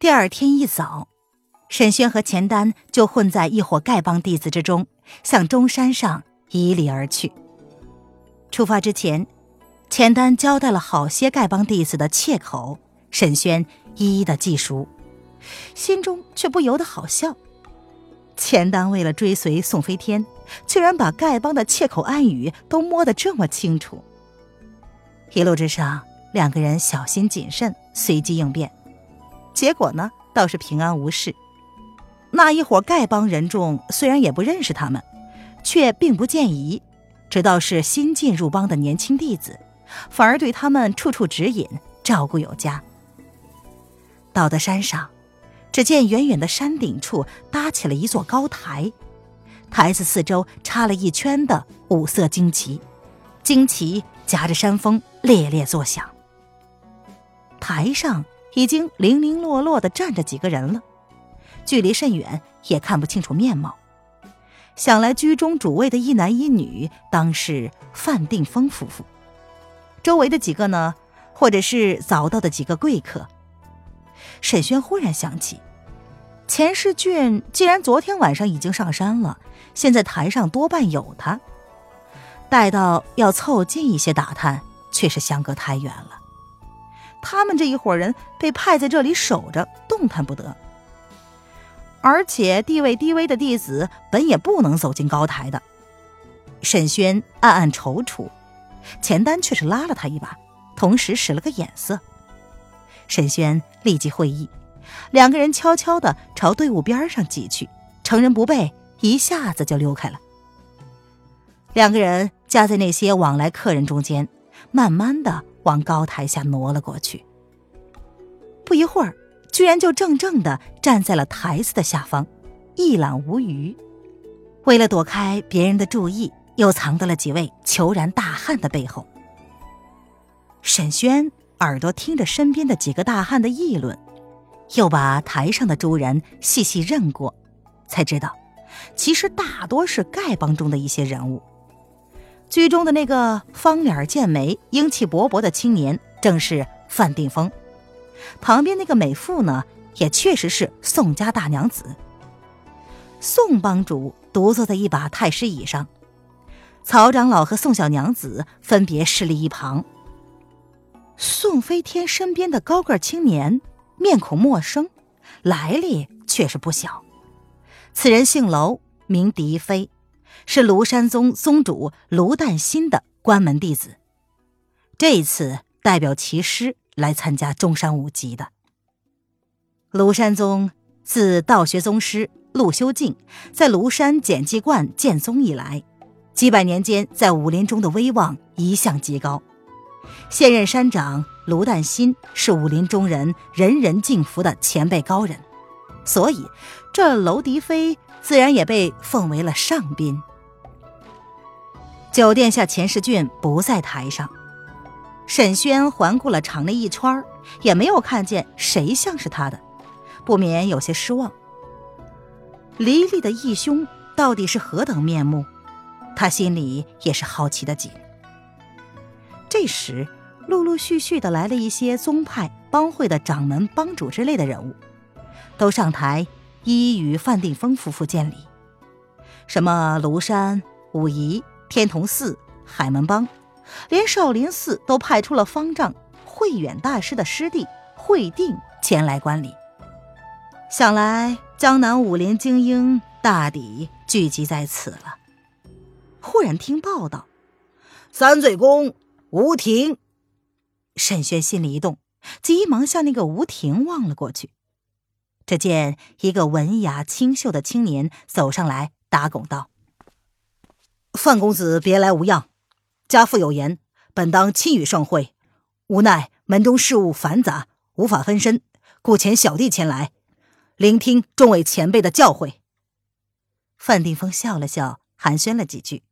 第二天一早，沈轩和钱丹就混在一伙丐帮弟子之中，向中山上迤逦而去。出发之前，钱丹交代了好些丐帮弟子的切口，沈轩一一的记熟，心中却不由得好笑。钱丹为了追随宋飞天，居然把丐帮的切口暗语都摸得这么清楚。一路之上，两个人小心谨慎，随机应变。结果呢，倒是平安无事。那一伙丐帮人众虽然也不认识他们，却并不见疑，知道是新进入帮的年轻弟子，反而对他们处处指引，照顾有加。到的山上，只见远远的山顶处搭起了一座高台，台子四周插了一圈的五色旌旗，旌旗夹着山峰，猎猎作响。台上。已经零零落落的站着几个人了，距离甚远，也看不清楚面貌。想来居中主位的一男一女，当是范定峰夫妇。周围的几个呢，或者是早到的几个贵客。沈轩忽然想起，钱世俊既然昨天晚上已经上山了，现在台上多半有他。待到要凑近一些打探，却是相隔太远了。他们这一伙人被派在这里守着，动弹不得。而且地位低微的弟子本也不能走进高台的。沈轩暗暗踌躇，钱丹却是拉了他一把，同时使了个眼色。沈轩立即会意，两个人悄悄地朝队伍边上挤去，乘人不备，一下子就溜开了。两个人夹在那些往来客人中间，慢慢的。往高台下挪了过去，不一会儿，居然就正正的站在了台子的下方，一览无余。为了躲开别人的注意，又藏到了几位虬髯大汉的背后。沈轩耳朵听着身边的几个大汉的议论，又把台上的诸人细细认过，才知道，其实大多是丐帮中的一些人物。居中的那个方脸健美、英气勃勃的青年，正是范定峰。旁边那个美妇呢，也确实是宋家大娘子。宋帮主独坐在一把太师椅上，曹长老和宋小娘子分别侍立一旁。宋飞天身边的高个青年，面孔陌生，来历却是不小。此人姓娄，名狄飞。是庐山宗宗主卢旦新的关门弟子，这一次代表其师来参加中山五级的。庐山宗自道学宗师陆修静在庐山简济观建宗以来，几百年间在武林中的威望一向极高。现任山长卢旦新是武林中人人人敬服的前辈高人，所以这娄迪飞自然也被奉为了上宾。酒店下，钱世俊不在台上。沈轩环顾了场内一圈也没有看见谁像是他的，不免有些失望。黎黎的义兄到底是何等面目？他心里也是好奇的紧。这时，陆陆续续的来了一些宗派、帮会的掌门、帮主之类的人物，都上台一一与范定峰夫妇见礼。什么庐山、武夷。天童寺、海门帮，连少林寺都派出了方丈慧远大师的师弟慧定前来观礼。想来江南武林精英大抵聚集在此了。忽然听报道，三醉公吴婷。沈轩心里一动，急忙向那个吴婷望了过去。只见一个文雅清秀的青年走上来，打拱道。范公子别来无恙，家父有言，本当亲与盛会，无奈门中事务繁杂，无法分身，故遣小弟前来，聆听众位前辈的教诲。范定峰笑了笑，寒暄了几句，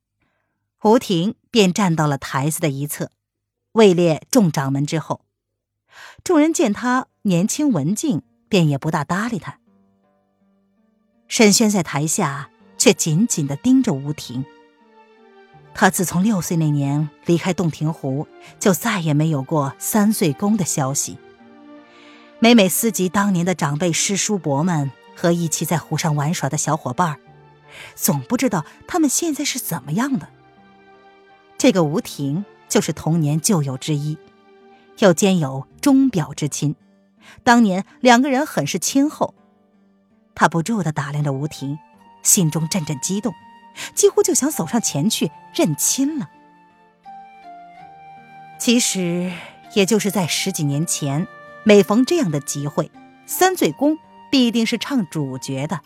吴婷便站到了台子的一侧，位列众掌门之后。众人见他年轻文静，便也不大搭理他。沈轩在台下却紧紧的盯着吴婷。他自从六岁那年离开洞庭湖，就再也没有过三岁宫的消息。每每思及当年的长辈师叔伯们和一起在湖上玩耍的小伙伴总不知道他们现在是怎么样的。这个吴婷就是童年旧友之一，又兼有钟表之亲，当年两个人很是亲厚。他不住地打量着吴婷，心中阵阵激动。几乎就想走上前去认亲了。其实，也就是在十几年前，每逢这样的集会，三醉宫必定是唱主角的，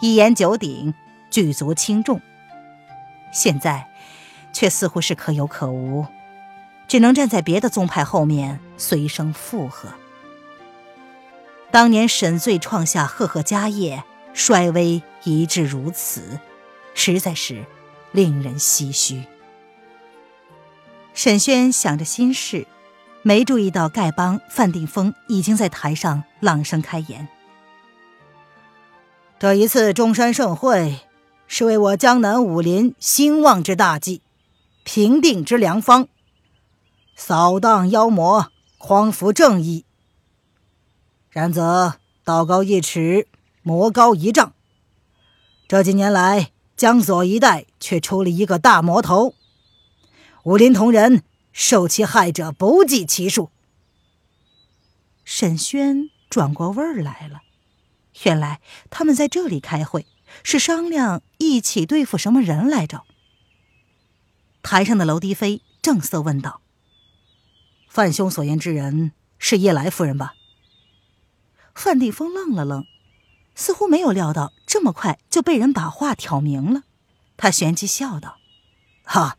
一言九鼎，举足轻重。现在，却似乎是可有可无，只能站在别的宗派后面随声附和。当年沈醉创下赫赫家业，衰微一至如此。实在是令人唏嘘。沈轩想着心事，没注意到丐帮范定峰已经在台上朗声开言：“这一次中山盛会，是为我江南武林兴旺之大计，平定之良方，扫荡妖魔，匡扶正义。然则道高一尺，魔高一丈。这几年来。”江左一带却出了一个大魔头，武林同仁受其害者不计其数。沈轩转过味儿来了，原来他们在这里开会，是商量一起对付什么人来着。台上的楼迪飞正色问道：“范兄所言之人是叶来夫人吧？”范地峰愣了愣。似乎没有料到这么快就被人把话挑明了，他旋即笑道：“哈，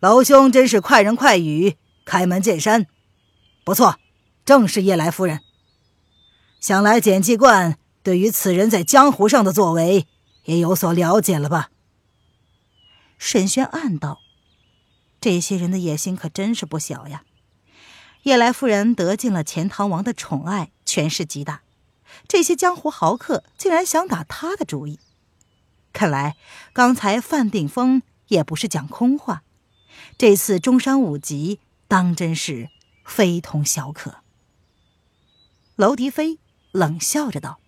老兄真是快人快语，开门见山。不错，正是夜来夫人。想来简继冠对于此人在江湖上的作为也有所了解了吧？”沈轩暗道：“这些人的野心可真是不小呀！夜来夫人得尽了钱塘王的宠爱，权势极大。”这些江湖豪客竟然想打他的主意，看来刚才范定峰也不是讲空话，这次中山五级当真是非同小可。娄迪飞冷笑着道：“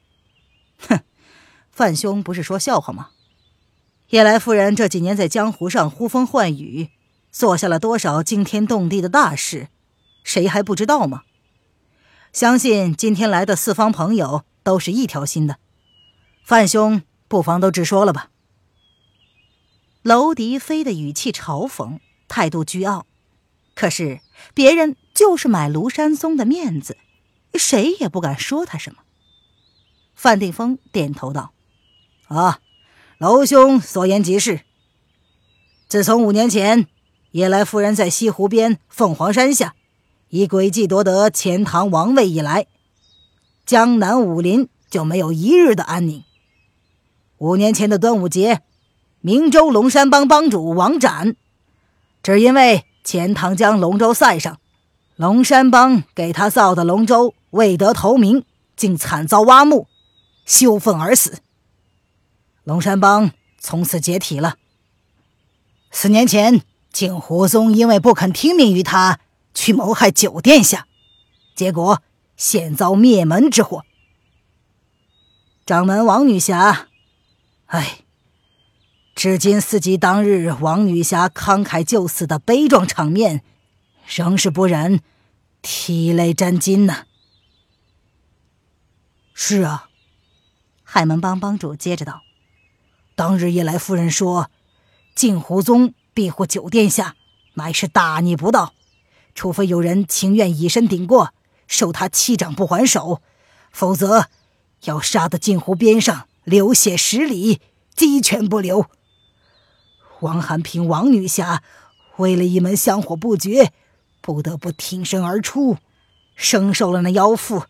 哼，范兄不是说笑话吗？叶来夫人这几年在江湖上呼风唤雨，做下了多少惊天动地的大事，谁还不知道吗？”相信今天来的四方朋友都是一条心的，范兄不妨都直说了吧。娄迪飞的语气嘲讽，态度倨傲，可是别人就是买庐山松的面子，谁也不敢说他什么。范定峰点头道：“啊，娄兄所言极是。自从五年前叶来夫人在西湖边凤凰山下。”以诡计夺得钱塘王位以来，江南武林就没有一日的安宁。五年前的端午节，明州龙山帮帮主王展，只因为钱塘江龙舟赛上，龙山帮给他造的龙舟未得头名，竟惨遭挖木，羞愤而死。龙山帮从此解体了。四年前，景湖宗因为不肯听命于他。去谋害九殿下，结果险遭灭门之祸。掌门王女侠，唉，至今思及当日王女侠慷慨就死的悲壮场面，仍是不忍涕泪沾襟呐。是啊，海门帮帮主接着道：“当日夜来夫人说，镜湖宗庇护九殿下，乃是大逆不道。”除非有人情愿以身顶过，受他七掌不还手，否则要杀得镜湖边上流血十里，鸡犬不留。王寒平、王女侠为了一门香火不绝，不得不挺身而出，生受了那妖妇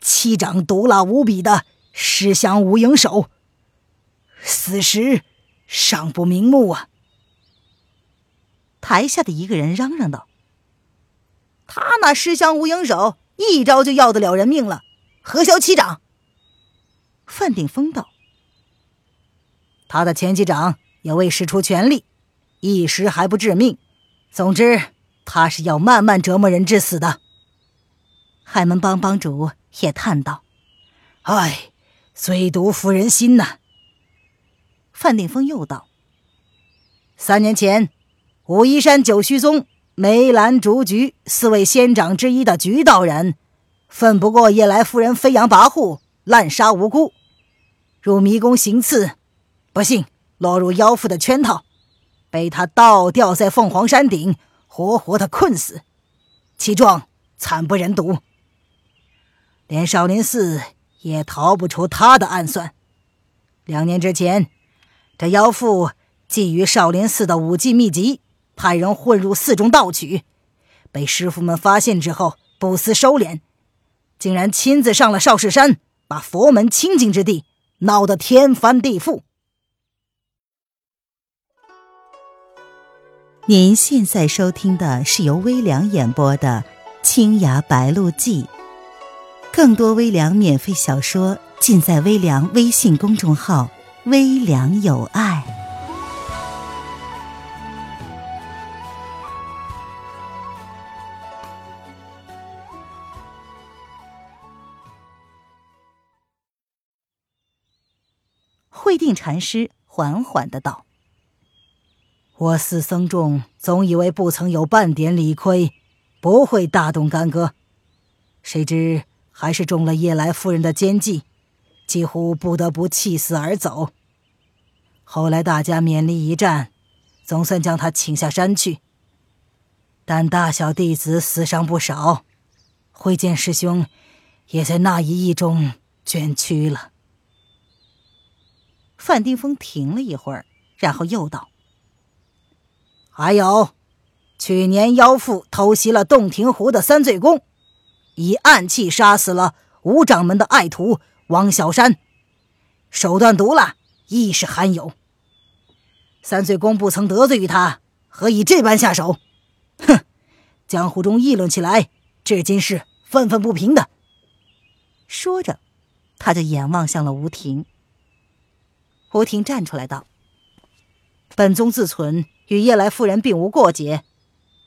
七掌毒辣无比的尸香无影手，死时尚不瞑目啊！台下的一个人嚷嚷道：“他那尸香无影手，一招就要得了人命了，何消七掌？”范定峰道：“他的前几掌也未使出全力，一时还不致命。总之，他是要慢慢折磨人致死的。”海门帮帮主也叹道：“唉，最毒妇人心呐。”范定峰又道：“三年前，武夷山九虚宗梅兰竹菊四位仙长之一的菊道人，愤不过夜来夫人飞扬跋扈，滥杀无辜，入迷宫行刺，不幸落入妖妇的圈套，被他倒吊在凤凰山顶，活活的困死，其状惨不忍睹。”连少林寺也逃不出他的暗算。两年之前，这妖妇觊觎少林寺的武技秘籍，派人混入寺中盗取，被师傅们发现之后，不思收敛，竟然亲自上了少室山，把佛门清净之地闹得天翻地覆。您现在收听的是由微凉演播的《青崖白鹿记》。更多微凉免费小说尽在微凉微信公众号“微凉有爱”。禅师缓缓的道：“我寺僧众总以为不曾有半点理亏，不会大动干戈，谁知……”还是中了夜来夫人的奸计，几乎不得不弃死而走。后来大家勉力一战，总算将他请下山去。但大小弟子死伤不少，慧剑师兄也在那一役中捐躯了。范丁峰停了一会儿，然后又道：“还有，去年妖妇偷袭了洞庭湖的三醉宫。”以暗器杀死了五掌门的爱徒王小山，手段毒辣，亦是罕有。三醉公不曾得罪于他，何以这般下手？哼！江湖中议论起来，至今是愤愤不平的。说着，他就眼望向了吴婷。吴婷站出来道：“本宗自存与夜来夫人并无过节，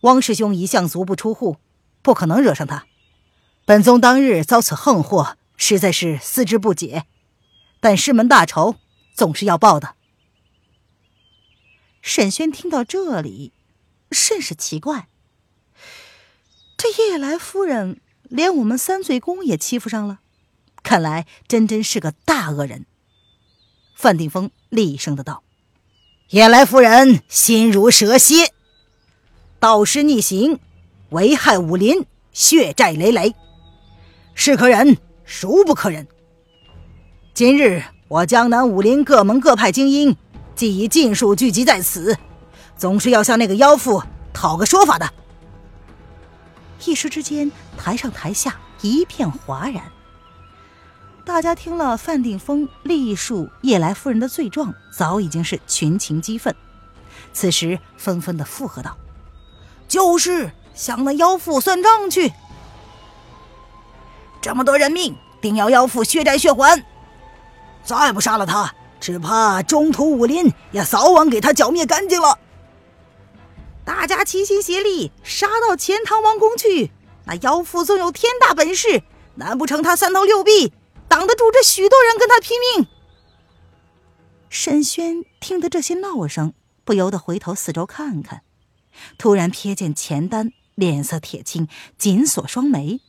汪师兄一向足不出户，不可能惹上他。”本宗当日遭此横祸，实在是思之不解，但师门大仇总是要报的。沈轩听到这里，甚是奇怪：这夜来夫人连我们三醉宫也欺负上了，看来真真是个大恶人。范定峰厉声的道：“夜来夫人心如蛇蝎，盗师逆行，危害武林，血债累累。”是可忍，孰不可忍？今日我江南武林各门各派精英，既已尽数聚集在此，总是要向那个妖妇讨个说法的。一时之间，台上台下一片哗然。大家听了范定峰历述叶来夫人的罪状，早已经是群情激愤，此时纷纷的附和道：“就是向那妖妇算账去。”这么多人命，定要妖妇血债血还！再不杀了他，只怕中土武林也早晚给他剿灭干净了。大家齐心协力，杀到钱塘王宫去！那妖妇纵有天大本事，难不成他三头六臂挡得住这许多人跟他拼命？沈轩听得这些闹声，不由得回头四周看看，突然瞥见钱丹脸色铁青，紧锁双眉。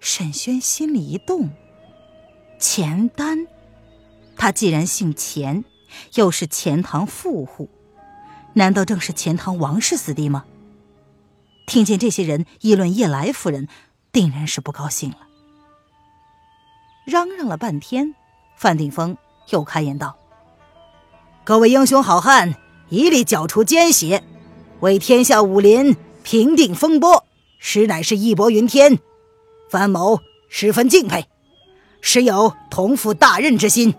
沈轩心里一动，钱丹，他既然姓钱，又是钱塘富户，难道正是钱塘王氏子弟吗？听见这些人议论叶来夫人，定然是不高兴了。嚷嚷了半天，范定峰又开言道：“各位英雄好汉，一力剿除奸邪，为天下武林平定风波，实乃是义薄云天。”范某十分敬佩，实有同负大任之心。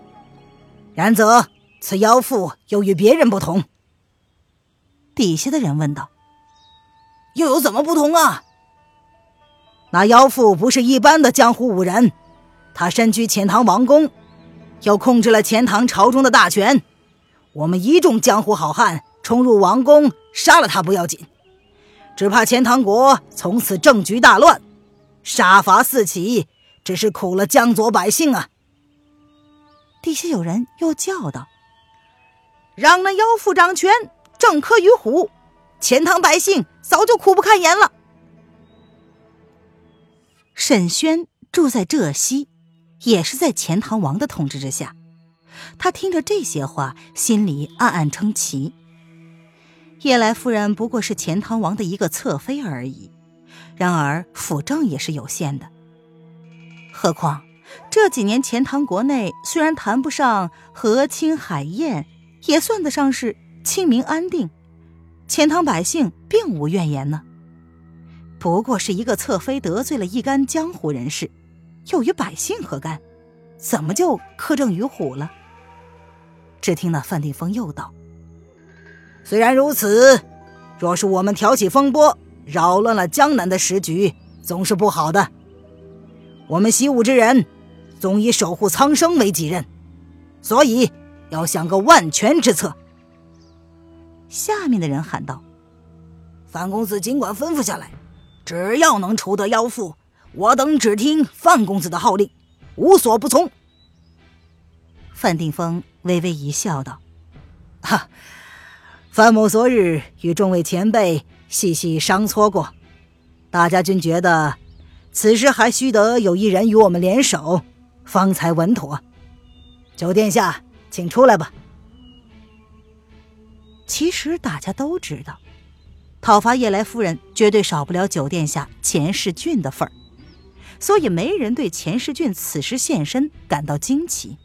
然则此妖妇又与别人不同。底下的人问道：“又有怎么不同啊？”那妖妇不是一般的江湖武人，她身居钱塘王宫，又控制了钱塘朝中的大权。我们一众江湖好汉冲入王宫，杀了他不要紧，只怕钱塘国从此政局大乱，杀伐四起，只是苦了江左百姓啊！底下有人又叫道：“让那妖妇掌权，正科于虎，钱塘百姓早就苦不堪言了。”沈轩住在浙西，也是在钱塘王的统治之下。他听着这些话，心里暗暗称奇。夜来夫人不过是钱塘王的一个侧妃而已，然而辅政也是有限的。何况。这几年，钱塘国内虽然谈不上和亲海晏，也算得上是清明安定，钱塘百姓并无怨言呢。不过是一个侧妃得罪了一干江湖人士，又与百姓何干？怎么就苛政于虎了？只听那范定峰又道：“虽然如此，若是我们挑起风波，扰乱了江南的时局，总是不好的。我们习武之人。”总以守护苍生为己任，所以要想个万全之策。下面的人喊道：“范公子尽管吩咐下来，只要能除得妖妇，我等只听范公子的号令，无所不从。”范定峰微微一笑，道：“哈，范某昨日与众位前辈细细商磋过，大家均觉得此时还需得有一人与我们联手。”方才稳妥，九殿下，请出来吧。其实大家都知道，讨伐夜来夫人绝对少不了九殿下钱世俊的份儿，所以没人对钱世俊此时现身感到惊奇，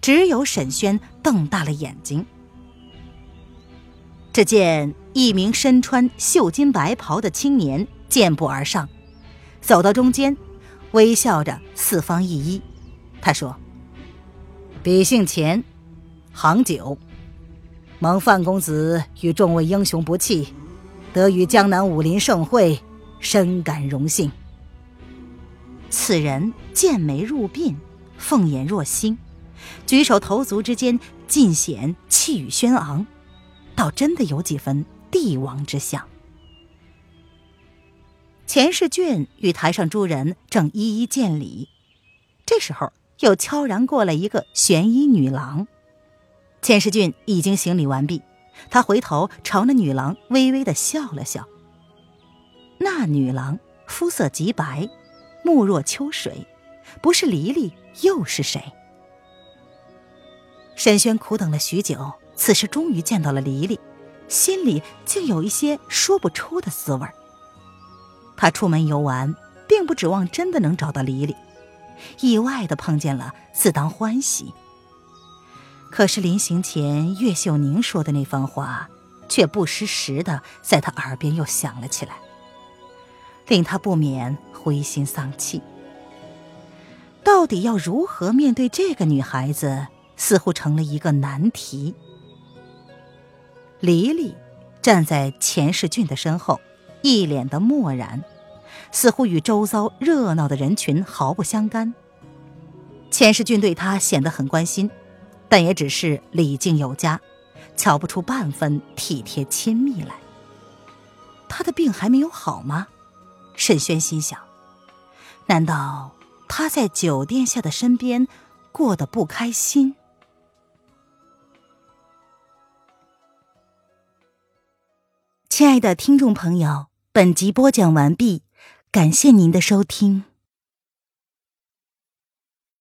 只有沈轩瞪大了眼睛。只见一名身穿绣金白袍的青年健步而上，走到中间，微笑着四方一揖。他说：“彼姓钱，行九，蒙范公子与众位英雄不弃，得与江南武林盛会，深感荣幸。”此人剑眉入鬓，凤眼若星，举手投足之间尽显气宇轩昂，倒真的有几分帝王之相。钱世俊与台上诸人正一一见礼，这时候。又悄然过来一个玄衣女郎，钱世俊已经行礼完毕，他回头朝那女郎微微的笑了笑。那女郎肤色极白，目若秋水，不是黎黎又是谁？沈轩苦等了许久，此时终于见到了黎黎，心里竟有一些说不出的滋味。他出门游玩，并不指望真的能找到黎黎。意外的碰见了，自当欢喜。可是临行前，岳秀宁说的那番话，却不失时的在他耳边又响了起来，令他不免灰心丧气。到底要如何面对这个女孩子，似乎成了一个难题。黎黎站在钱世俊的身后，一脸的漠然。似乎与周遭热闹的人群毫不相干。钱世俊对他显得很关心，但也只是礼敬有加，瞧不出半分体贴亲密来。他的病还没有好吗？沈轩心想：难道他在酒店下的身边过得不开心？亲爱的听众朋友，本集播讲完毕。感谢您的收听。